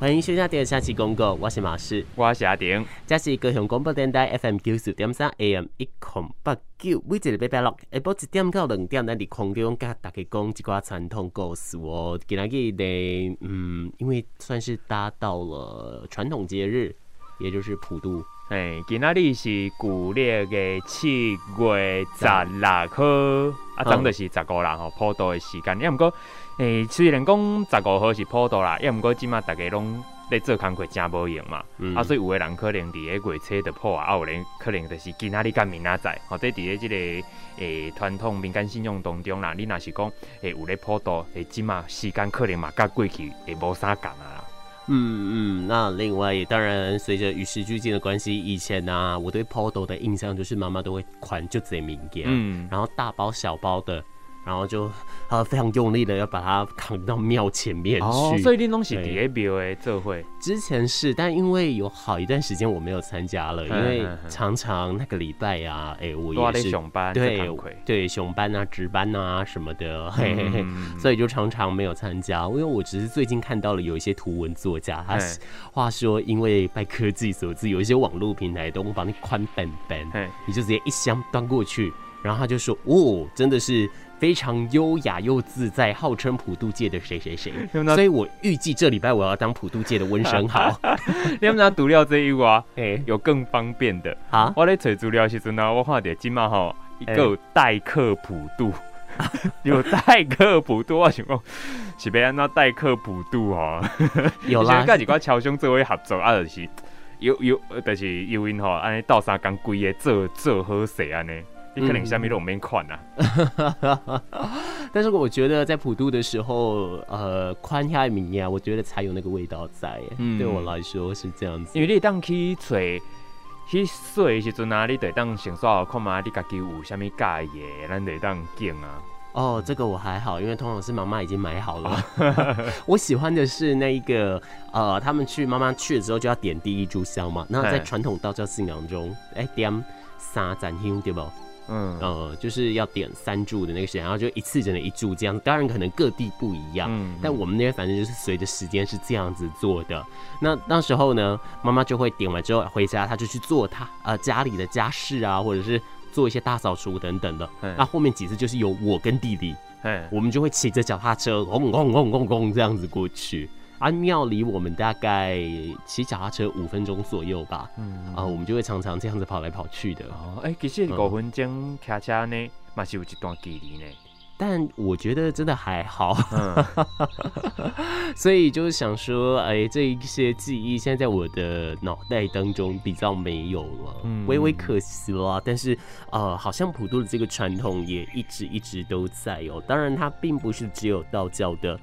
欢迎收听第二下期公告，我是马士，我是阿丁，这是高雄广播电台 FM 九四点三 AM 一空八九，每一个礼拜六下晡一点到两点，咱伫空中甲大家讲一寡传统故事哦。今仔日呢，嗯，因为算是搭到了传统节日，也就是普渡。哎，今仔日是旧历的七月十六号，啊，当着是十五啦吼，普渡的时间。也毋过，诶，虽然讲十五号是普渡啦，也毋过即马大家拢咧做工课真无闲嘛，嗯、啊，所以有诶人可能伫个月初就破啊，啊，有人可能就是今仔日甲明仔载，或者伫咧即个诶传统民间信仰当中啦，你若是讲诶有咧普渡，诶，即马时间可能嘛甲过去会无啥共啊。嗯嗯，那另外也当然随着与时俱进的关系，以前呢、啊，我对普渡的印象就是妈妈都会款就这物件，嗯，然后大包小包的。然后就呃非常用力的要把它扛到庙前面去，哦、所以这东西第一庙诶这会。之前是，但因为有好一段时间我没有参加了，因为常常那个礼拜呀、啊，哎、欸，我也是熊班，对对熊班啊值班啊什么的，嘿嘿嘿，所以就常常没有参加。因为我只是最近看到了有一些图文作家，他话说因为拜科技所赐，有一些网络平台都帮你宽本本，你就直接一箱端过去，然后他就说哦，真的是。非常优雅又自在，号称普渡界的谁谁谁，所以我预计这礼拜我要当普渡界的温生豪。你们家读料这一话，哎，有更方便的啊！我咧找资料时阵呢，我看到今嘛吼一个代客普渡，有代客普渡，我想讲是要安怎代客普渡哦？有啦，跟几个超商做位合作啊，就是有有，就是有因吼安尼斗三工规个做做好势安尼。你可能下面都没宽呐，但是我觉得在普渡的时候，呃，宽下米啊，我觉得才有那个味道在。嗯，对我来说是这样子。因为你当去吹去水的时阵啊，你得当先说看嘛，你家己有啥物介意，咱得当敬啊。哦，这个我还好，因为通常是妈妈已经买好了。我喜欢的是那一个，呃，他们去妈妈去了之后就要点第一炷香嘛。那在传统道教信仰中，哎、欸，点三盏香对不？嗯呃，就是要点三炷的那个时间，然后就一次只能一炷这样。当然可能各地不一样，嗯，但我们那边反正就是随着时间是这样子做的。那那时候呢，妈妈就会点完之后回家，她就去做她呃家里的家事啊，或者是做一些大扫除等等的。那后面几次就是由我跟弟弟，我们就会骑着脚踏车，轰轰轰轰轰这样子过去。啊，庙离我们大概骑脚踏车五分钟左右吧。嗯啊，我们就会常常这样子跑来跑去的。哦，哎、欸，其实五分钟骑车呢，嘛是有一段距离呢。但我觉得真的还好。嗯，所以就是想说，哎、欸，这一些记忆现在在我的脑袋当中比较没有了，嗯，微微可惜了。但是，呃，好像普渡的这个传统也一直一直都在哦。当然，它并不是只有道教的。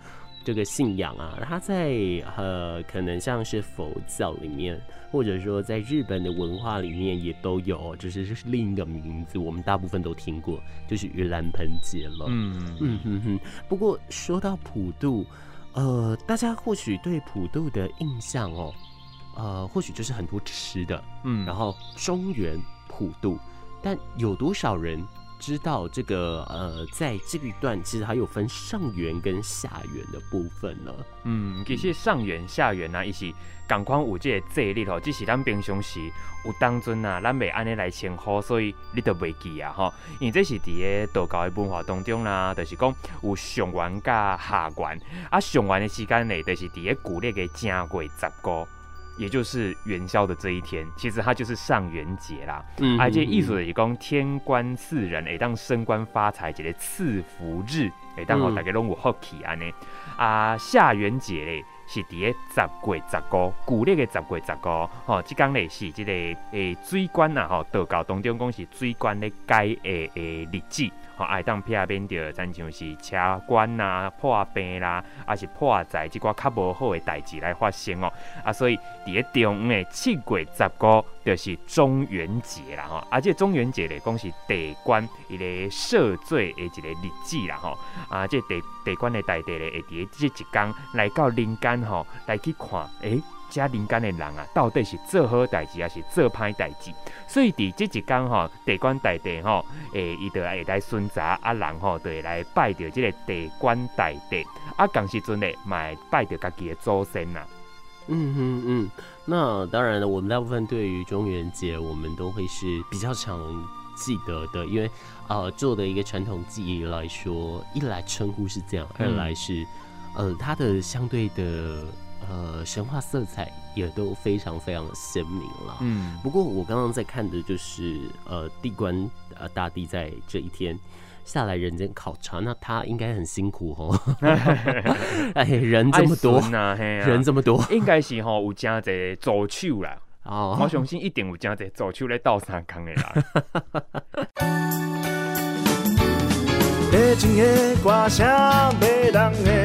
这个信仰啊，它在呃，可能像是佛教里面，或者说在日本的文化里面也都有，只、就是是另一个名字，我们大部分都听过，就是盂兰盆节了。嗯嗯哼哼。不过说到普渡，呃，大家或许对普渡的印象哦，呃，或许就是很多吃的，嗯，然后中原普渡，但有多少人？知道这个呃，在这一段其实还有分上元跟下元的部分呢。嗯，其实上元下元啊，伊是同款有这个节日吼，只是咱平常时有当阵啊，咱袂安尼来称呼，所以你都袂记啊吼。因为这是伫个道教的文化当中啦，就是讲有上元甲下元，啊上元的时间内，就是伫个古历的正月十五。也就是元宵的这一天，其实它就是上元节啦。嗯，而且意思是讲天官赐人，会当升官发财，一个赐福日，会当好大家拢有福气安尼。啊，下元节嘞是伫个十月十五，古历的十月十五，吼，即讲嘞是即个诶水官呐，吼，道教当中讲是水官咧改诶诶日子。吼，爱当避免着，亲像是车关啊、破病啦，啊是破财即寡较无好诶代志来发生哦。啊，所以伫个中午诶七月十五，就是中元节啦吼。啊，即个中元节咧，讲是地官伊个赦罪诶一个日子啦吼。啊，即个地地官诶大帝咧，会伫即一天来到人间吼，来去看诶。家人间的人啊，到底是做好代志还是做歹代志？所以伫这一天吼，地官大帝吼，诶，伊就会来巡查啊，人吼，就会来拜着这个地官大帝啊，同时阵咧，嘛会拜着家己的祖先呐。嗯嗯嗯，那当然了，我们大部分对于中元节，我们都会是比较常记得的，因为呃，做的一个传统记忆来说，一来称呼是这样，二来是呃，它的相对的呃神话色彩也都非常非常的鲜明了。嗯，不过我刚刚在看的就是呃，地官呃大帝在这一天。下来人间考察，那他应该很辛苦哦。哎，人这么多，啊、人这么多，应该是吼有真侪助手啦。哦，我相信一定有真侪助手来斗相共的啦。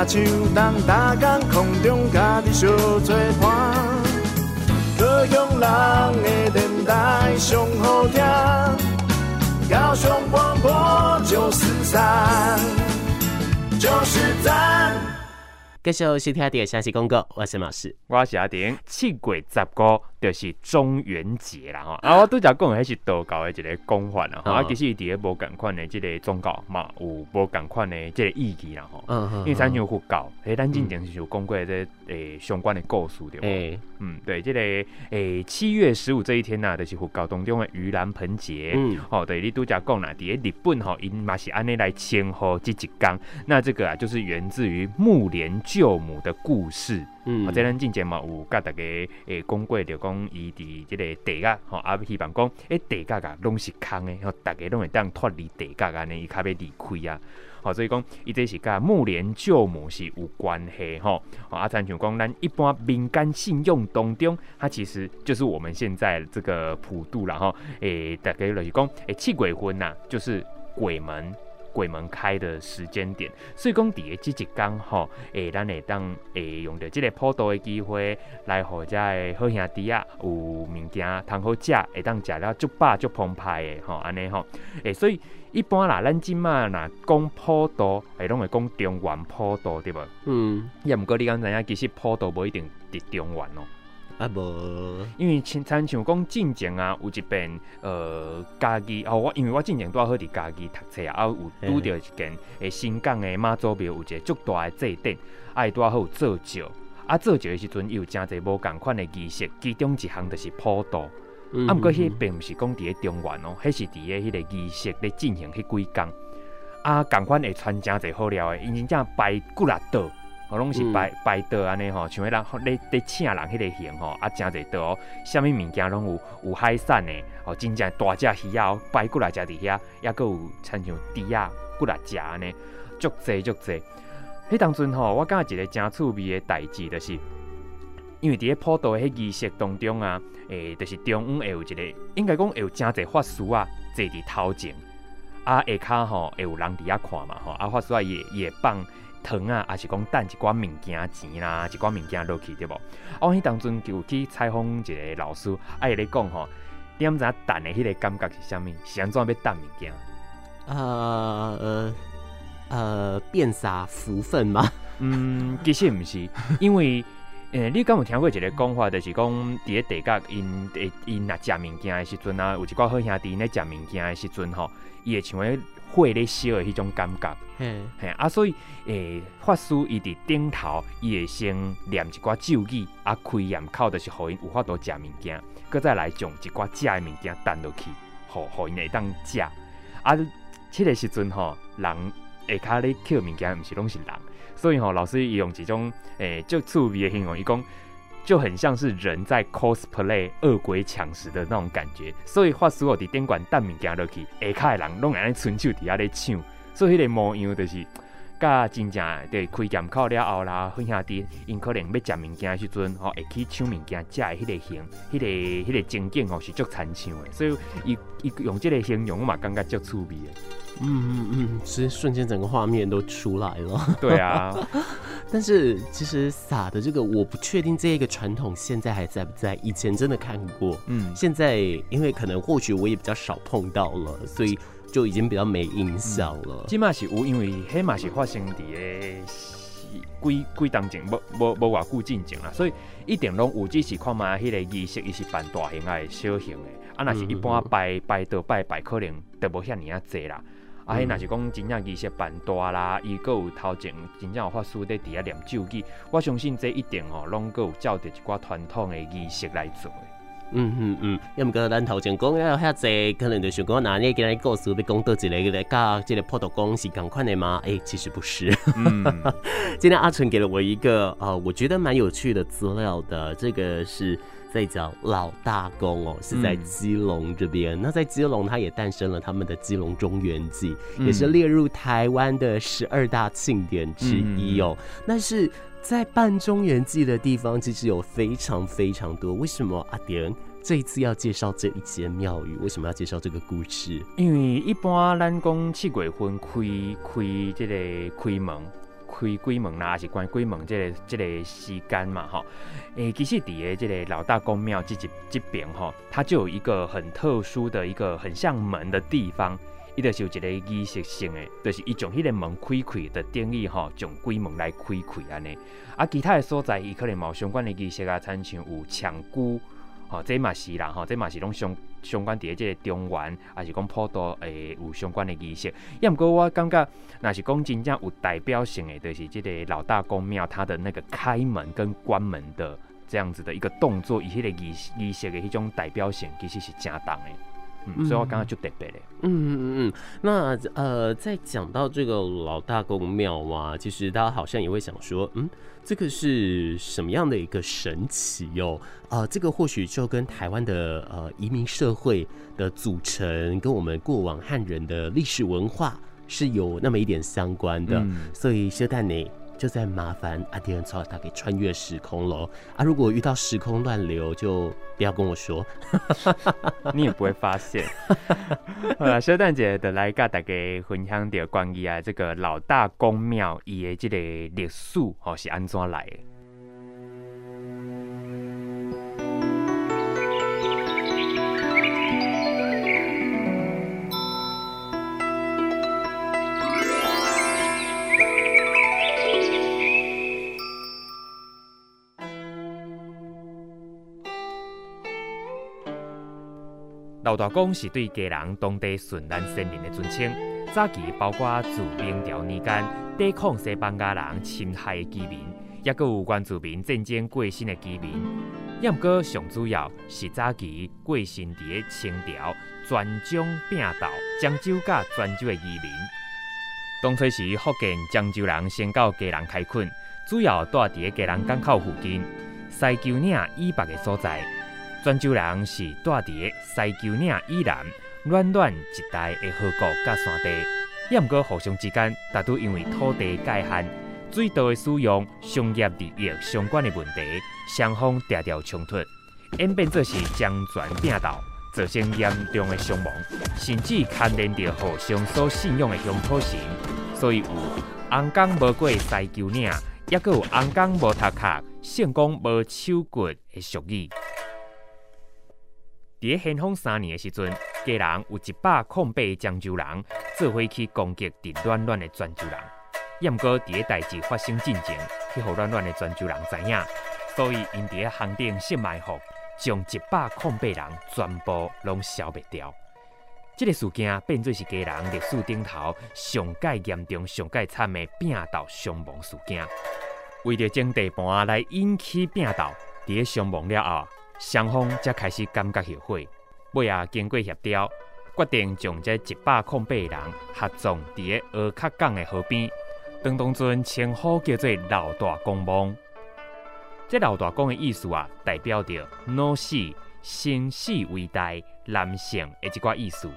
高雄人的电台上好听，高雄广播九四三，九四三。继续收听的消息公告，我是马士，我是阿丁。七月十五就是中元节啦，哈、嗯，啊，我拄则讲的是道教的一个讲法啦，哈、嗯，啊，其实伊个无共款的这个宗教嘛，有无共款的这个意义啦，哈，嗯嗯，因为咱像佛教，诶，咱之前是有讲过这诶相关的故事对吧？嗯，对，这个诶七月十五这一天呐，就是佛教当中的盂兰盆节，嗯，好，对，你拄则讲啦，伫日本吼，因嘛是安尼来称呼这一天，那这个啊，就是源自于木莲。舅母的故事，嗯，啊，这咱之前嘛有甲大家诶讲过，就讲伊伫即个地角吼，啊，希望讲诶地角啊拢是空诶，吼，大家拢会当脱离地角安尼，伊较要离开啊，好，所以讲伊这是甲木莲舅母是有关系吼，啊，亲像讲咱一般民间信用当中，它其实就是我们现在这个普渡啦吼，诶，大家就是讲诶七月份呐，就是鬼门。鬼门开的时间点，所以讲伫个即一天吼，诶，咱会当诶用着即个普渡的机会来互遮个好兄弟啊，有物件通好食，会当食了足饱足澎湃的吼，安尼吼，诶，所以一般啦，咱即马若讲普渡，诶，拢会讲中原普渡对无？嗯，也毋过你敢知影，其实普渡无一定伫中原哦。啊无，因为亲像讲进前啊，有一遍呃家己哦，我因为我进前拄好伫家己读册啊，啊有拄着一间诶新港诶妈祖庙有一个足大诶祭典，啊伊拄好有做醮，啊做醮诶时阵有诚侪无共款诶仪式，其中一项就是普渡，嗯、啊毋过迄并毋是讲伫咧中原哦，迄是伫咧迄个仪式咧进行迄几工，啊共款会传诚侪好料诶，因真正摆几若道。我拢是摆摆桌安尼吼，像迄人咧咧请人迄个型吼，啊诚侪桌哦，啥物物件拢有有海产的，哦真正大只鱼仔哦，拜过来食伫遐，抑佫有亲像猪仔过来食安尼，足济足济。迄当阵吼，我感觉一个诚趣味的代志，就是因为伫咧普渡的迄仪式当中啊，诶、欸，就是中午会有一个，应该讲会有诚侪法师啊坐伫头前，啊下骹吼会有人伫遐看嘛吼，啊法师啊也也放。糖啊，还是讲等一寡物件钱啦，一寡物件落去对无？我迄当阵就有去采访一个老师，啊伊咧讲吼，你毋知影等的迄个感觉是啥物？是安怎要等物件？呃呃呃，变啥福分吗？嗯，其实毋是，因为诶、欸，你敢有听过一个讲法，就是讲伫咧地角因诶因若食物件的时阵啊，有一寡好兄弟咧食物件的时阵吼，伊会像咧。火咧烧的迄种感觉，嘿，嘿啊，所以诶、欸，法师伊伫顶头，伊会先念一寡咒语，啊，开盐口就是互因有法度食物件，搁再来将一寡食的物件担落去，互互因会当食。啊，这个时阵吼，人下骹咧捡物件，毋是拢是人，所以吼，老师用一种诶，就趣味的形容，伊讲。就很像是人在 cosplay 恶鬼抢食的那种感觉，所以法师我伫店馆等物件落去，下卡的人拢安尼伸手伫遐咧抢，所以迄个模样就是，甲真正对开店口了后啦，分兄弟因可能要食物件的时阵，吼会去抢物件，食的迄个形，迄、那个迄、那个情景吼是足残像的，所以伊伊用这个形容我嘛感觉足趣味的。嗯嗯嗯，其实瞬间整个画面都出来了。对啊，但是其实撒的这个，我不确定这一个传统现在还在不在。以前真的看过，嗯，现在因为可能或许我也比较少碰到了，所以就已经比较没印象了。起码是有，因为黑马是发生在几几当前，无无无偌久进前啦，所以一定拢有，只是看嘛，迄个仪式伊是办大型还是小型的，啊，那是一般拜拜倒拜拜，可能都无遐尔啊济啦。啊，迄若是讲真正仪式办大啦，伊阁有头前真正有法师在伫遐念咒语，我相信这一定哦拢阁有照着一寡传统的仪式来做。嗯嗯嗯，要毋过咱头前讲了遐济，可能就想讲，那你今日故事要讲到一个个甲这个普渡公是共款的吗？诶、欸，其实不是。嗯，今天阿纯给了我一个呃，我觉得蛮有趣的资料的，这个是在讲老大公哦，是在基隆这边。嗯、那在基隆，它也诞生了他们的基隆中元祭，嗯、也是列入台湾的十二大庆典之一哦。但、嗯、是。在半中元祭的地方，其实有非常非常多。为什么阿典这一次要介绍这一间庙宇？为什么要介绍这个故事？因为一般咱讲七月份开开这个开门开鬼门啦，还是关鬼门这个这个时间嘛，哈。诶，其实底下这个老大公庙这这这边哈，它就有一个很特殊的一个很像门的地方。伊就是有一个仪式性的，就是伊将迄个门开开的定义吼，将鬼门来开开安尼。啊，其他的所在伊可能无相关的仪式啊，亲像有抢孤，吼，这嘛是啦，吼，这嘛是拢相相关伫即个中原，还是讲普渡诶有相关的仪式。要毋过我感觉，若是讲真正有代表性的，就是即个老大公庙，它的那个开门跟关门的这样子的一个动作，以迄个仪仪式的迄种代表性，其实是正当的。嗯，所以我刚刚就得背嘞。嗯嗯嗯嗯，那呃，在讲到这个老大公庙啊，其实大家好像也会想说，嗯，这个是什么样的一个神奇哟？啊，这个或许就跟台湾的呃移民社会的组成，跟我们过往汉人的历史文化是有那么一点相关的。嗯、所以，谢旦你。就在麻烦阿迪恩超他给穿越时空喽啊！如果遇到时空乱流，就不要跟我说，你也不会发现。好了，圣诞节的来，跟大家分享点关于啊这个老大公庙伊的这个历史哦是安怎来的。老大公是对家人当地顺兰先人的尊称，早期包括自明朝年间抵抗西班牙人侵害的居民，也有原住民战争过身的居民。也毋过上主要是早期过身伫个清朝泉州摒岛、漳州甲泉州的移民。当初时福建漳州人先到家人开垦，主要住伫个家人港口附近西丘岭以北的所在。泉州人是住伫西丘岭以南暖暖一带的河谷甲山地，也毋过互相之间，大都因为土地界限、水道的使用、商业利益相关的问题，双方常常冲突，演变做是漳泉并斗，造成严重的伤亡，甚至牵连着互相所信仰的乡土神，所以有“红江无过西丘岭”，也阁有“红江无读壳，圣公无手骨”的俗语。伫咧咸丰三年的时阵，家人有一百空八漳州人做伙去攻击伫暖暖的泉州人，也毋过伫咧代志发生进前，去互暖暖的泉州人知影，所以因伫咧行顶设埋伏，将一百空八人全部拢消灭掉。这个事件变做是家人历史顶头上盖严重、上盖惨的摒斗伤亡事件。为着争地盘来引起摒斗，伫咧伤亡了后。双方才开始感觉后悔，尾啊经过协调，决定将这一百空八人合葬伫个蚵壳港的河边。当当阵称呼叫做老大公墓。这老大公的意思啊，代表着老死、生死为大、男性的一寡意思。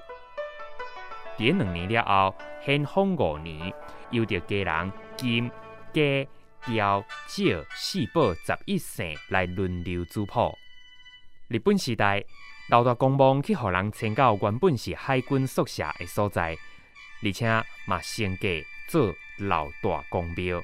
伫两年了后，咸丰五年，由着家人金、家、雕、石四宝十一姓来轮流主仆。日本时代，老大公墓去互人迁到原本是海军宿舍的所在，而且嘛升格做老大公庙。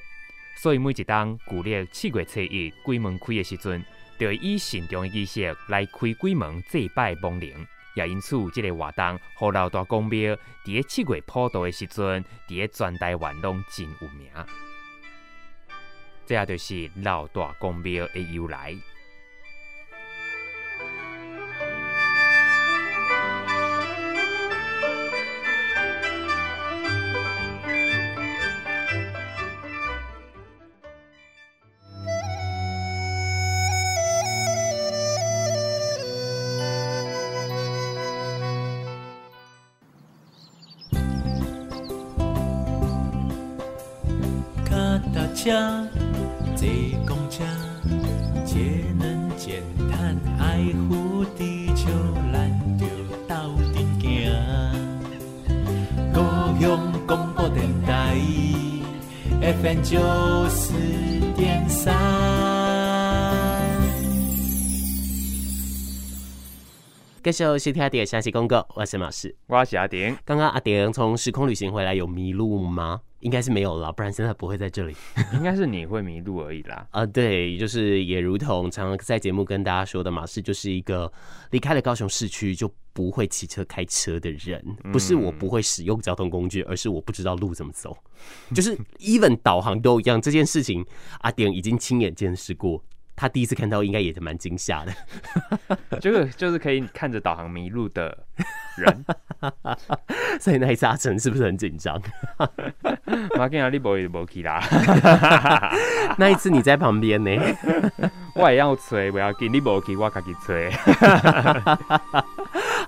所以每一当旧历七月初一鬼门开的时阵，就会以慎重的仪式来开鬼门祭拜亡灵。也因此，这个活动，互老大公庙伫个七月普渡的时阵，伫个全台湾拢真有名。这也就是老大公庙的由来。车，坐公车，节能减碳，爱护地球，咱就斗阵行。高雄广播电台，FM 九四点三。感谢收听阿点详细公告，我是马士，我是阿点。刚刚阿点从时空旅行回来，有迷路吗？应该是没有了，不然现在不会在这里。应该是你会迷路而已啦。啊，对，就是也如同常常在节目跟大家说的，嘛，是就是一个离开了高雄市区就不会骑车开车的人。不是我不会使用交通工具，而是我不知道路怎么走。就是 even 导航都一样，这件事情阿典已经亲眼见识过。他第一次看到，应该也是蛮惊吓的。这 个就是可以看着导航迷路的人，所以那一次阿成是不是很紧张？马吉亚利博也不去啦。那一次你在旁边呢，我也要吹，不要紧，你不去，我自己吹。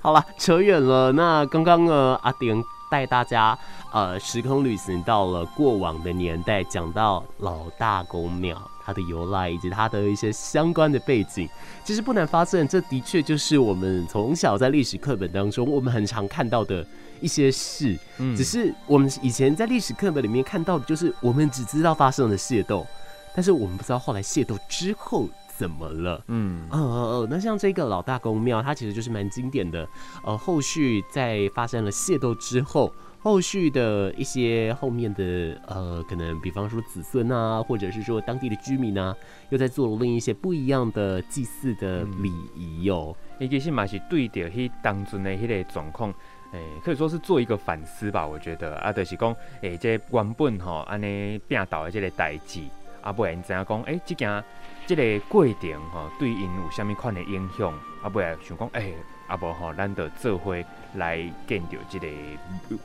好了，扯远了。那刚刚呢，阿丁带大家呃时空旅行到了过往的年代，讲到老大公庙。它的由来以及它的一些相关的背景，其实不难发现，这的确就是我们从小在历史课本当中，我们很常看到的一些事。嗯，只是我们以前在历史课本里面看到的，就是我们只知道发生了械斗，但是我们不知道后来械斗之后怎么了。嗯，哦哦哦，那像这个老大公庙，它其实就是蛮经典的。呃，后续在发生了械斗之后。后续的一些后面的呃，可能比方说子孙啊，或者是说当地的居民啊，又在做另一些不一样的祭祀的礼仪哟。伊其实嘛是对着迄当阵的迄个状况，诶、欸，可以说是做一个反思吧。我觉得啊，就是讲，诶、欸，这原本吼安尼病倒的这个代志，啊，不然知影讲，诶、欸，这件这个过程吼，对因有虾米款的影响，啊，不然想讲，诶、欸。啊，无吼，咱就做伙来见到这个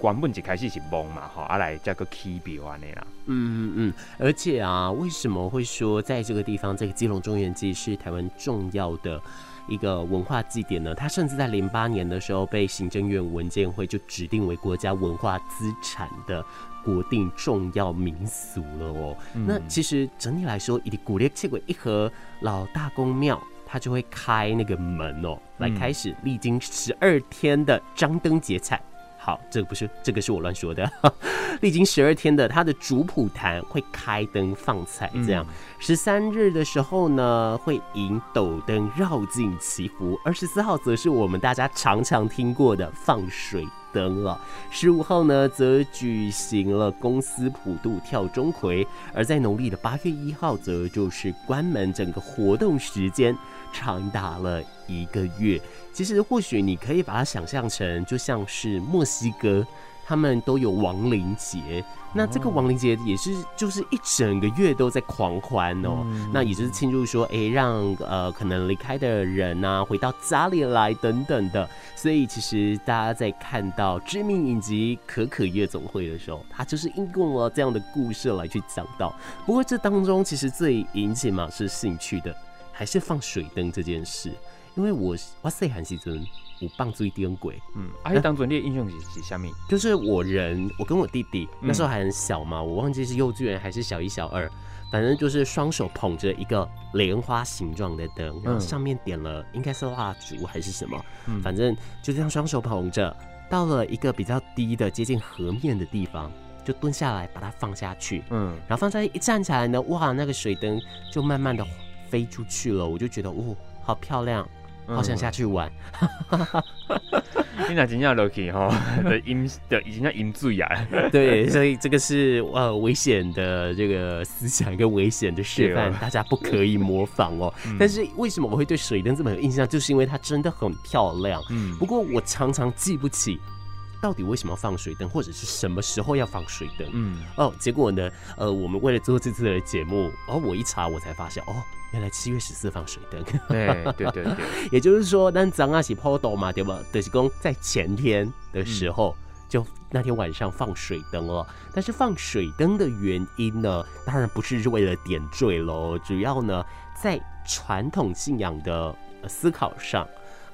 原本一开始是梦嘛，吼，啊来加个起标安尼啦。嗯嗯嗯，而且啊，为什么会说在这个地方，这个基隆中原祭是台湾重要的一个文化祭典呢？它甚至在零八年的时候被行政院文件会就指定为国家文化资产的国定重要民俗了哦。嗯、那其实整体来说，以古列切鬼一盒老大公庙。他就会开那个门哦，来开始历经十二天的张灯结彩。好，这个不是，这个是我乱说的。历经十二天的，他的主普坛会开灯放彩，这样。十三日的时候呢，会引斗灯绕境祈福。二十四号则是我们大家常常听过的放水灯了。十五号呢，则举行了公司普渡跳钟馗。而在农历的八月一号，则就是关门，整个活动时间。长达了一个月，其实或许你可以把它想象成，就像是墨西哥，他们都有亡灵节，那这个亡灵节也是就是一整个月都在狂欢哦，那也就是庆祝说，哎，让呃可能离开的人啊回到家里来等等的，所以其实大家在看到知名影集《可可夜总会》的时候，它就是应用了这样的故事来去讲到。不过这当中其实最引起马是兴趣的。还是放水灯这件事，因为我哇塞，韩熙尊我放水灯鬼，嗯，而且当初你的英雄是是啥米？就是我人，我跟我弟弟那时候还很小嘛，我忘记是幼稚园还是小一、小二，反正就是双手捧着一个莲花形状的灯，然后上面点了应该是蜡烛还是什么，反正就这样双手捧着，到了一个比较低的接近河面的地方，就蹲下来把它放下去，嗯，然后放下一站起来呢，哇，那个水灯就慢慢的。飞出去了，我就觉得哦，好漂亮，好想下去玩。你那真正落去哈，的阴的已经叫阴水啊。对，所以这个是呃危险的这个思想跟危险的示范，大家不可以模仿哦。但是为什么我会对水灯这么有印象？就是因为它真的很漂亮。嗯，不过我常常记不起。到底为什么要放水灯，或者是什么时候要放水灯？嗯，哦，结果呢，呃，我们为了做这次的节目，哦，我一查，我才发现，哦，原来七月十四放水灯。对对对对，也就是说，咱早上是抛斗嘛，对吧？就是说在前天的时候，嗯、就那天晚上放水灯了。但是放水灯的原因呢，当然不是为了点缀喽，主要呢，在传统信仰的思考上。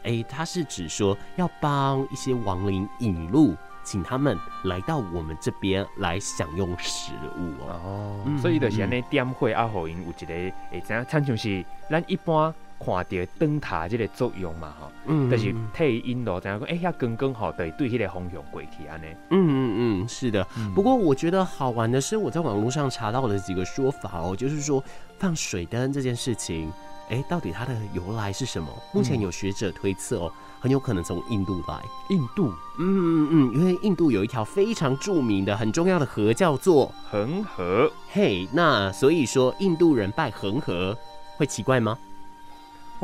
哎，它是指说要帮一些亡灵引路，请他们来到我们这边来享用食物哦。哦，嗯、所以就是安尼点火啊，互因有一个会知影，亲像是咱一般。看到灯塔这个作用嘛，吼，嗯，就是替引导，怎样讲？哎、欸，遐刚刚好，对，对，迄个方向过去安尼。嗯嗯嗯，是的。嗯、不过我觉得好玩的是，我在网络上查到了几个说法哦，就是说放水灯这件事情，哎、欸，到底它的由来是什么？目前有学者推测哦，很有可能从印度来。印度？嗯嗯嗯，因为印度有一条非常著名的、很重要的河叫做恒河。嘿，那所以说印度人拜恒河会奇怪吗？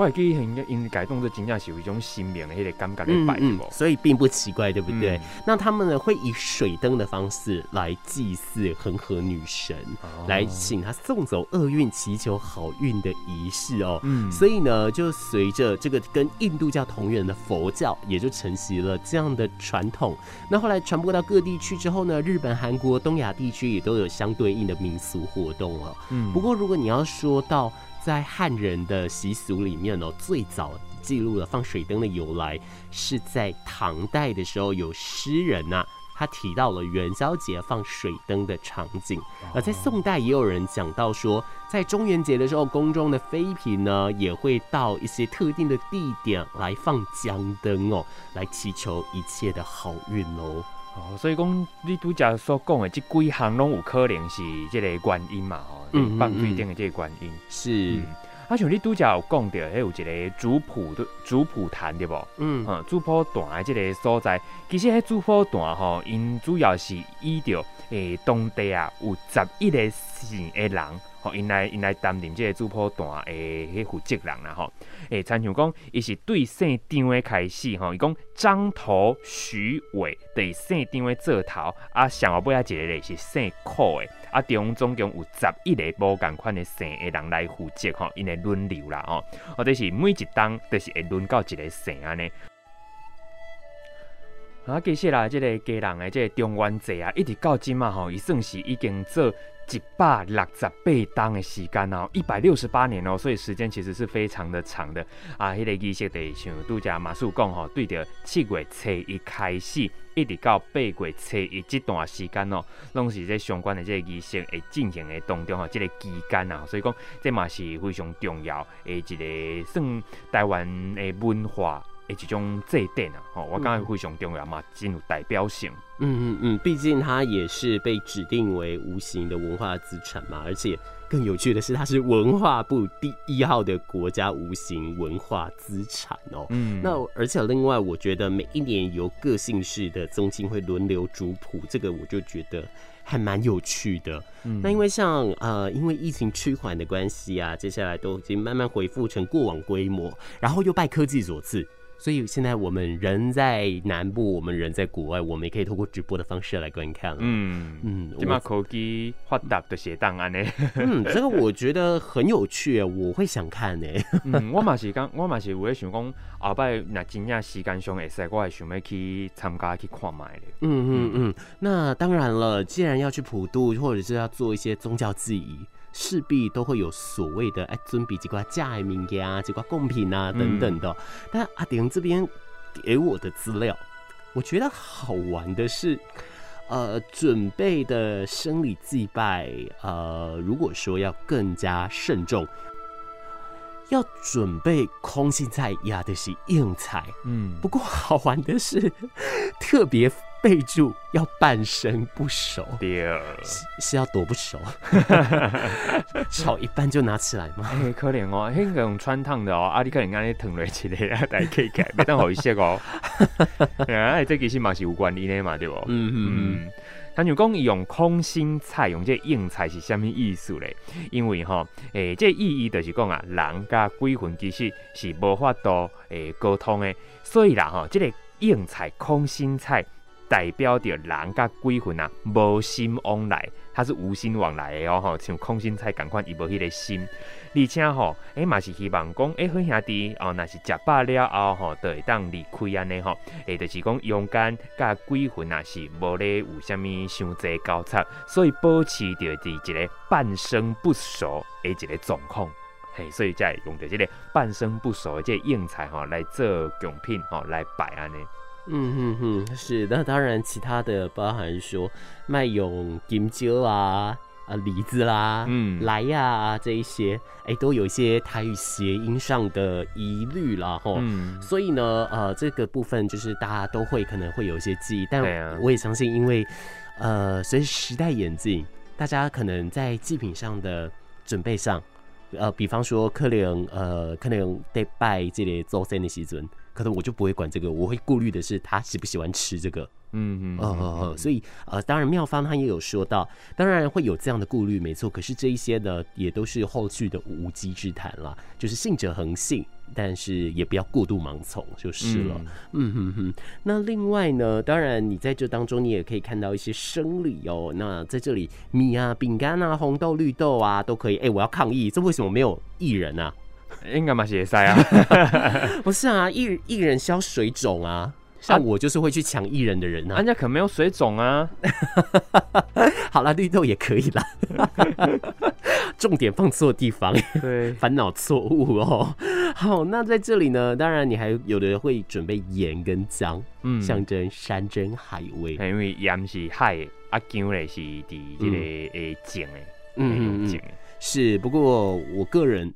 我会记因因改动这真正是有一种新明的迄个感觉的拜，嗯，所以并不奇怪，对不对？嗯、那他们呢会以水灯的方式来祭祀恒河女神，哦、来请她送走厄运、祈求好运的仪式哦。嗯，所以呢，就随着这个跟印度教同源的佛教，也就承袭了这样的传统。那后来传播到各地区之后呢，日本、韩国、东亚地区也都有相对应的民俗活动了。嗯，不过如果你要说到在汉人的习俗里面哦，最早记录了放水灯的由来，是在唐代的时候，有诗人呐、啊，他提到了元宵节放水灯的场景。而在宋代，也有人讲到说，在中元节的时候，宫中的妃嫔呢，也会到一些特定的地点来放江灯哦，来祈求一切的好运哦。哦，所以讲你拄则所讲的这几项拢有可能是这个原因嘛？吼，放水顶的这个原因是。嗯、啊，像你拄则有讲到，还有一个主谱的主谱坛对不？嗯，嗯，主普坛的这个所在，其实迄主普坛吼，因主要是依着诶当地啊有十一个姓的人。吼，因来因来担任这个主普坛诶，迄负责人啦，吼，诶，亲像讲，伊是对姓张诶开始，吼，伊讲张头徐伟对姓张诶做头，啊，上后尾啊一个咧是姓寇诶，啊，中总共有十一个无共款诶姓诶人来负责，吼，因会轮流啦，吼，或者是每一档都是会轮到一个姓安尼。啊，其实啦，这个家人诶，这个中元节啊，一直到今嘛，吼，伊算是已经做。一百六十八当的时间哦，一百六十八年哦，所以时间其实是非常的长的啊。迄个仪式得像拄则马叔讲吼，对着七月初一开始，一直到八月初一这段时间哦，拢是这相关的这个仪式会进行的当中吼，这个期间啊，所以讲这嘛是非常重要的一个算台湾的文化。一种祭典啊，吼，我感觉非常重要嘛，真有代表性。嗯嗯嗯，毕竟它也是被指定为无形的文化资产嘛，而且更有趣的是，它是文化部第一号的国家无形文化资产哦。嗯，那而且另外，我觉得每一年由各县市的宗亲会轮流主谱，这个我就觉得还蛮有趣的。嗯，那因为像呃，因为疫情趋缓的关系啊，接下来都已经慢慢恢复成过往规模，然后又拜科技所赐。所以现在我们人在南部，我们人在国外，我们也可以透过直播的方式来观看。嗯嗯，起码科技发达的写档案呢。嗯，这个我觉得很有趣，我会想看呢。嗯，我嘛是刚，我嘛是有在想讲，后摆那真正时间上会使，我也想要去参加去看卖的。嗯嗯嗯，那当然了，既然要去普渡，或者是要做一些宗教祭仪。势必都会有所谓的哎，准备几块假的物件啊，几块贡品啊等等的。嗯、但阿丁这边给我的资料，我觉得好玩的是，呃，准备的生理祭拜，呃，如果说要更加慎重，要准备空心菜压的是硬菜。嗯，不过好玩的是，特别。备注要半生不熟，对是，是要多不熟？炒一半就拿起来吗？哎、欸，可怜哦，那个用汆烫的哦，阿弟可能安尼烫了起来，啊，大家可以改，别当好一些哦。哎，这其实嘛是有关系的嘛，对不？嗯嗯。他就讲用空心菜，用这硬菜是什么意思嘞？因为哈，诶、欸，这个、意义就是讲啊，人甲鬼魂其实是无法度诶沟通的，所以啦哈，这个硬菜空心菜。代表着人甲鬼魂啊，无心往来，它是无心往来的哦，吼，像空心菜共款，伊无迄个心，而且吼，诶嘛是希望讲，诶好兄弟哦，若是食饱了后吼，就会当离开安尼吼，诶，就是讲阳间甲鬼魂啊是无咧有啥物伤济交叉，所以保持着伫一个半生不熟诶一个状况，嘿，所以才会用着这个半生不熟的这个硬菜吼来做贡品吼来摆安尼。嗯哼哼，是。那当然，其他的包含说卖用金蕉啊、啊梨子啦、嗯、来呀、啊、这一些，哎、欸，都有一些台语谐音上的疑虑啦。吼。嗯。所以呢，呃，这个部分就是大家都会可能会有一些记忆，但我也相信，因为呃，随着时代演进，大家可能在祭品上的准备上，呃，比方说可能呃，可能得拜这类祖先的时阵。可能我就不会管这个，我会顾虑的是他喜不喜欢吃这个。嗯嗯哦哦哦，所以呃，当然妙方他也有说到，当然会有这样的顾虑，没错。可是这一些呢，也都是后续的无稽之谈啦，就是信者恒信，但是也不要过度盲从就是了。嗯哼哼。那另外呢，当然你在这当中，你也可以看到一些生理哦。那在这里，米啊、饼干啊、红豆、绿豆啊都可以。哎、欸，我要抗议，这为什么没有薏仁啊？应该嘛是会使啊，不是啊，薏薏仁消水肿啊，像我就是会去抢艺人的人啊，人家可没有水肿啊。好了，绿豆也可以啦，重点放错地方，对，烦恼错误哦。好，那在这里呢，当然你还有的人会准备盐跟姜，嗯，象征山珍海味，因为盐是海的，啊姜嘞是伫这个诶井诶，嗯嗯，是。不过我个人。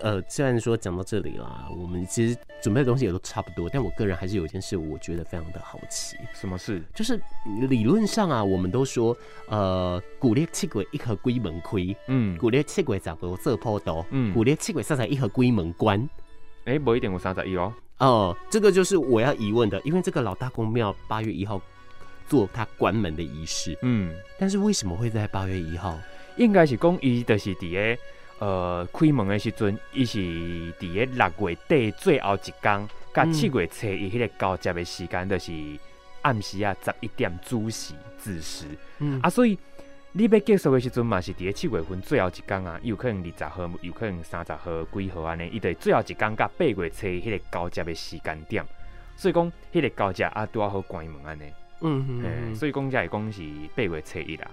呃，虽然说讲到这里啦，我们其实准备的东西也都差不多，但我个人还是有一件事，我觉得非常的好奇。什么事？就是理论上啊，我们都说，呃，古列七鬼一盒龟门亏，嗯，古列七鬼长得色坡刀，嗯，古列七鬼上才一盒龟门关，哎、欸，不一定我三十一哦。哦、呃，这个就是我要疑问的，因为这个老大公庙八月一号做他关门的仪式，嗯，但是为什么会在八月一号？应该是公一的是第二。呃，开门的时阵，伊是伫个六月底最后一天，甲七月初一迄个交接的时间，就是暗时啊十一点子时子时。嗯啊，所以你要结束的时阵嘛，是伫个七月份最后一天啊，有可能二十号，有可能三十号、几号安尼，伊就最后一天甲八月初一迄个交接的时间点。所以讲，迄个交接啊，拄啊好关门安尼。嗯嗯嗯。所以讲，才会讲是八月初一啦。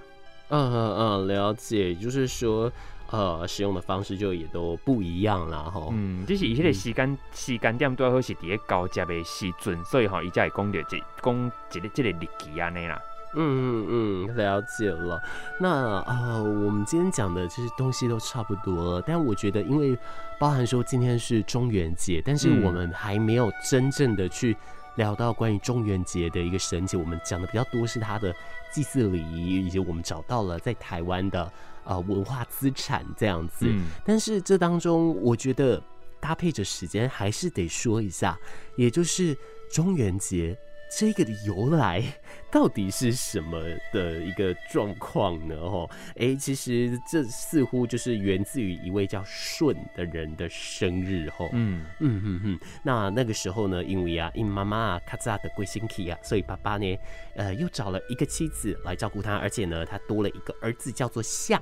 嗯嗯嗯，了解，就是说。呃，使用的方式就也都不一样了吼。嗯，就是以迄个时间、嗯、时间点都好是伫个交接的时阵，所以吼，伊才会讲着这讲这个这个日期安尼啦。嗯嗯嗯，了解了。那呃，我们今天讲的这些东西都差不多了，但我觉得，因为包含说今天是中元节，但是我们还没有真正的去聊到关于中元节的一个神节。我们讲的比较多是它的祭祀礼仪，以及我们找到了在台湾的。呃，文化资产这样子，嗯，但是这当中，我觉得搭配着时间，还是得说一下，也就是中元节这个的由来到底是什么的一个状况呢？哦，哎，其实这似乎就是源自于一位叫舜的人的生日，吼，嗯嗯嗯嗯，那那个时候呢，因为啊，因妈妈啊，卡扎的贵星体啊，所以爸爸呢，呃，又找了一个妻子来照顾他，而且呢，他多了一个儿子，叫做象。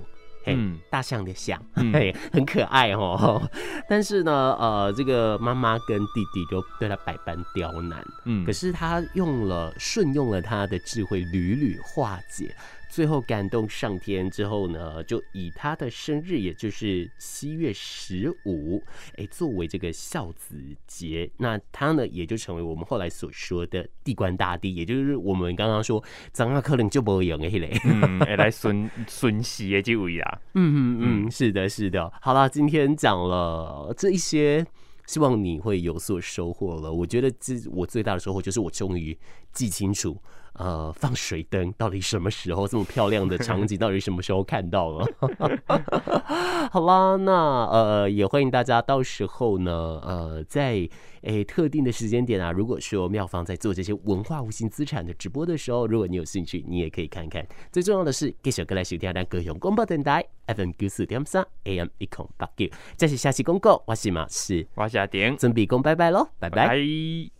嗯，大象的象，嘿，很可爱哦。但是呢，呃，这个妈妈跟弟弟就对他百般刁难。嗯，可是他用了顺用了他的智慧，屡屡化解。最后感动上天之后呢，就以他的生日，也就是七月十五，哎，作为这个孝子节。那他呢，也就成为我们后来所说的地官大帝，也就是我们刚刚说张阿克林就不会赢的嘞，嗯，来孙孙喜的这位啦。嗯嗯嗯，是的，是的。好了，今天讲了这一些，希望你会有所收获了。我觉得这我最大的收获就是我终于记清楚。呃，放水灯到底什么时候？这么漂亮的场景 到底什么时候看到了？好啦，那呃也欢迎大家到时候呢，呃在诶、欸、特定的时间点啊，如果说妙方在做这些文化无形资产的直播的时候，如果你有兴趣，你也可以看看。最重要的是，给小哥来收听咱高雄广播电台 FM 九四点三 AM 一空八九。这是下期公告，我是马氏，我是阿鼎，准备讲拜拜喽，拜拜。拜拜。